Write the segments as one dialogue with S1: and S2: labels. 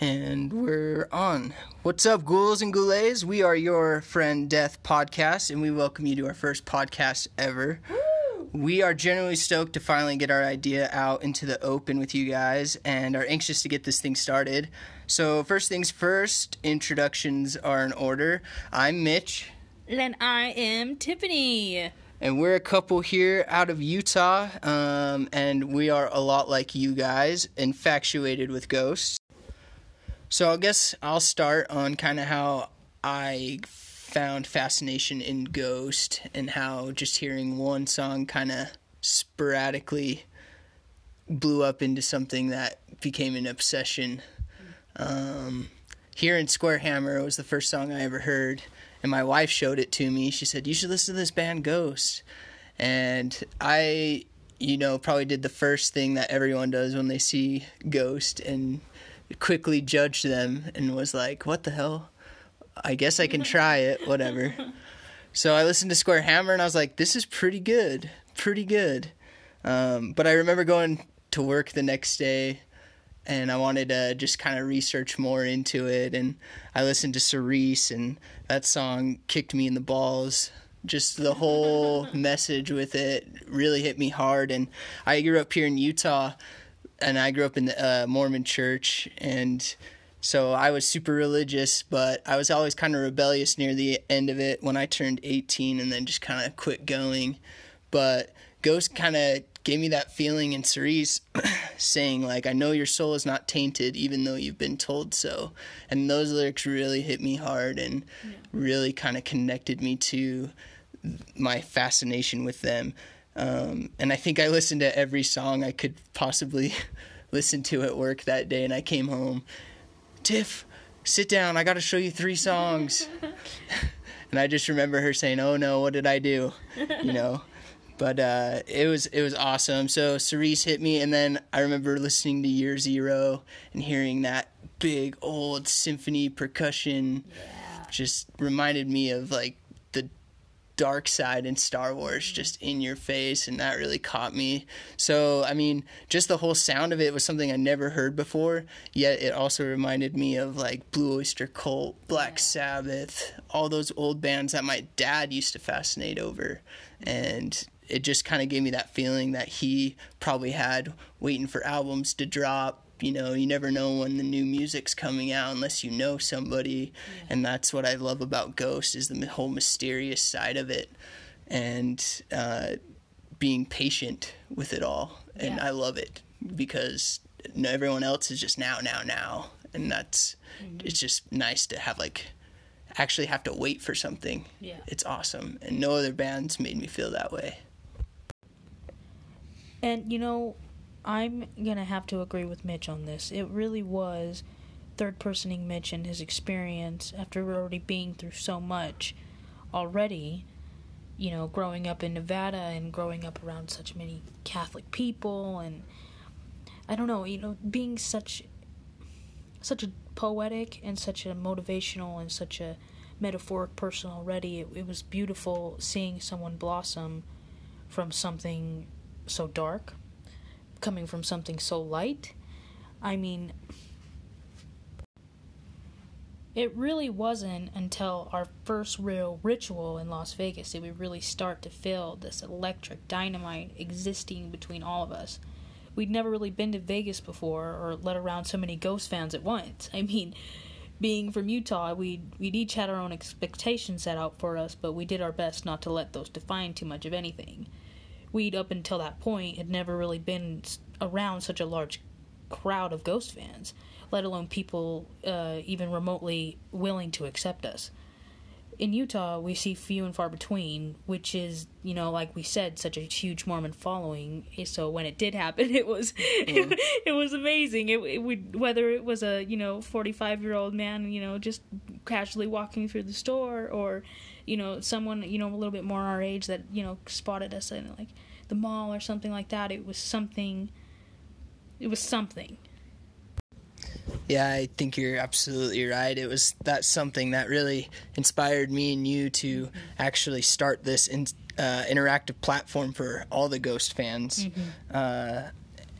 S1: And we're on. What's up, ghouls and ghoulies? We are your Friend Death podcast, and we welcome you to our first podcast ever. We are generally stoked to finally get our idea out into the open with you guys and are anxious to get this thing started. So, first things first, introductions are in order. I'm Mitch,
S2: And I am Tiffany.
S1: and we're a couple here out of Utah, um, and we are a lot like you guys, infatuated with ghosts. So I guess I'll start on kind of how I found fascination in Ghost and how just hearing one song kind of sporadically blew up into something that became an obsession. Um, Hearing Square Hammer was the first song I ever heard, and my wife showed it to me. She said, You should listen to this band Ghost. And I, you know, probably did the first thing that everyone does when they see Ghost and quickly judged them and was like, "What the hell? I guess I can try it. Whatever." so I listened to Square Hammer and I was like, "This is pretty good, pretty good." Um, but I remember going to work the next day and I wanted to just kind of research more into it. And I listened to Cirice, and that song kicked me in the balls. Just the whole message with it really hit me hard. And I grew up here in Utah, and I grew up in the uh, Mormon church, and so I was super religious, but I was always kind of rebellious near the end of it when I turned 18 and then just kind of quit going. But Ghost kind of gave me that feeling in Cirice saying, like, I know your soul is not tainted even though you've been told so. And those lyrics really hit me hard and really kind of connected me to my fascination with them. Um, and I think I listened to every song I could possibly listen to at work that day. And I came home, Tiff, sit down. I got to show you three songs. and I just remember her saying, "Oh no, what did I do?" You know. But uh, it was it was awesome. So Cirice hit me, and then I remember listening to Year Zero and hearing that big old symphony percussion. Just reminded me of like the dark side in Star Wars just mm. in your face, and that really caught me. So, I mean, just the whole sound of it was something I never heard before, yet it also reminded me of like Blue Oyster Cult, Black Sabbath, all those old bands that my dad used to fascinate over. Mm. And it just kind of gave me that feeling that he probably had waiting for albums to drop. You know, you never know when the new music's coming out unless you know somebody, and that's what I love about Ghost is the whole mysterious side of it, and uh, being patient with it all. And
S2: Yeah.
S1: I love it because everyone else is just now, now, now, and that's it's just nice to have like actually have to wait for something.
S2: Yeah.
S1: It's awesome, and no other bands made me feel that way.
S2: And you know, I'm gonna have to agree with Mitch on this. It really was third personing Mitch and his experience after already being through so much already. You know, growing up in Nevada and growing up around such many Catholic people and I don't know, you know, being such such a poetic and such a motivational and such a metaphoric person already. It, it was beautiful seeing someone blossom from something so dark, coming from something so light. I mean, it really wasn't until our first real ritual in Las Vegas did we really start to feel this electric dynamite existing between all of us. We'd never really been to Vegas before or let around so many ghost fans at once. I mean, being from Utah, we we'd each had our own expectations set out for us, but we did our best not to let those define too much of anything. We'd up until that point had never really been around such a large crowd of ghost fans, let alone people uh, even remotely willing to accept us. In Utah, we see few and far between, which is, you know, like we said, such a huge Mormon following. So when it did happen, it was mm-hmm. it, was amazing. It, it would whether it was a you know forty five year old man, you know, just casually walking through the store, or you know someone you know a little bit more our age that you know spotted us in like the mall or something like that. It was something. It was something.
S1: Yeah, I think you're absolutely right. It was that's something that really inspired me and you to actually start this in, uh, interactive platform for all the Ghost fans. Uh,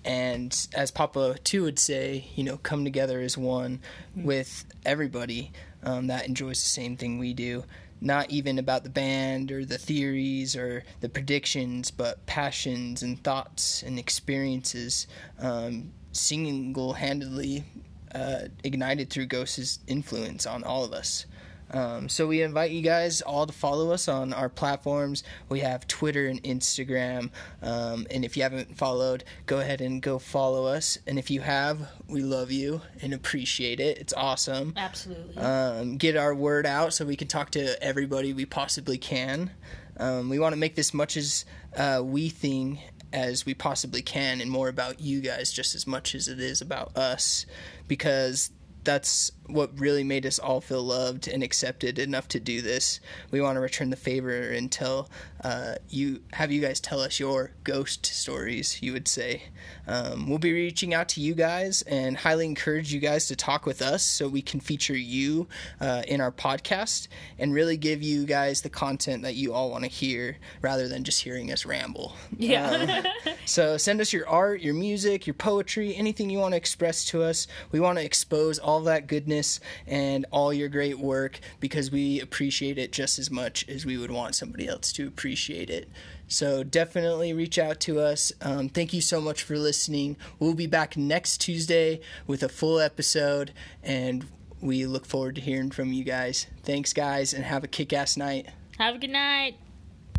S1: and as Papa too would say, you know, come together as one with everybody um, that enjoys the same thing we do. Not even about the band or the theories or the predictions, but passions and thoughts and experiences, um, single handedly uh, ignited through Ghost's influence on all of us. Um, so we invite you guys all to follow us on our platforms. We have Twitter and Instagram. Um, and if you haven't followed, go ahead and go follow us. And if you have, we love you and appreciate it. It's awesome.
S2: Absolutely.
S1: Um, get our word out so we can talk to everybody we possibly can. Um, we want to make this much as uh, we thing as we possibly can and more about you guys just as much as it is about us. Because that's what really made us all feel loved and accepted enough to do this. We want to return the favor and tell uh, you, have you guys tell us your ghost stories. You would say um, we'll be reaching out to you guys and highly encourage you guys to talk with us so we can feature you uh, in our podcast and really give you guys the content that you all want to hear rather than just hearing us ramble.
S2: yeah.
S1: Um, so send us your art, your music, your poetry, anything you want to express to us. We want to expose all that goodness and all your great work because we appreciate it just as much as we would want somebody else to appreciate it. So definitely reach out to us. Um, thank you so much for listening. We'll be back next Tuesday with a full episode, and we look forward to hearing from you guys. Thanks, guys, and have a kick ass night.
S2: Have a good night.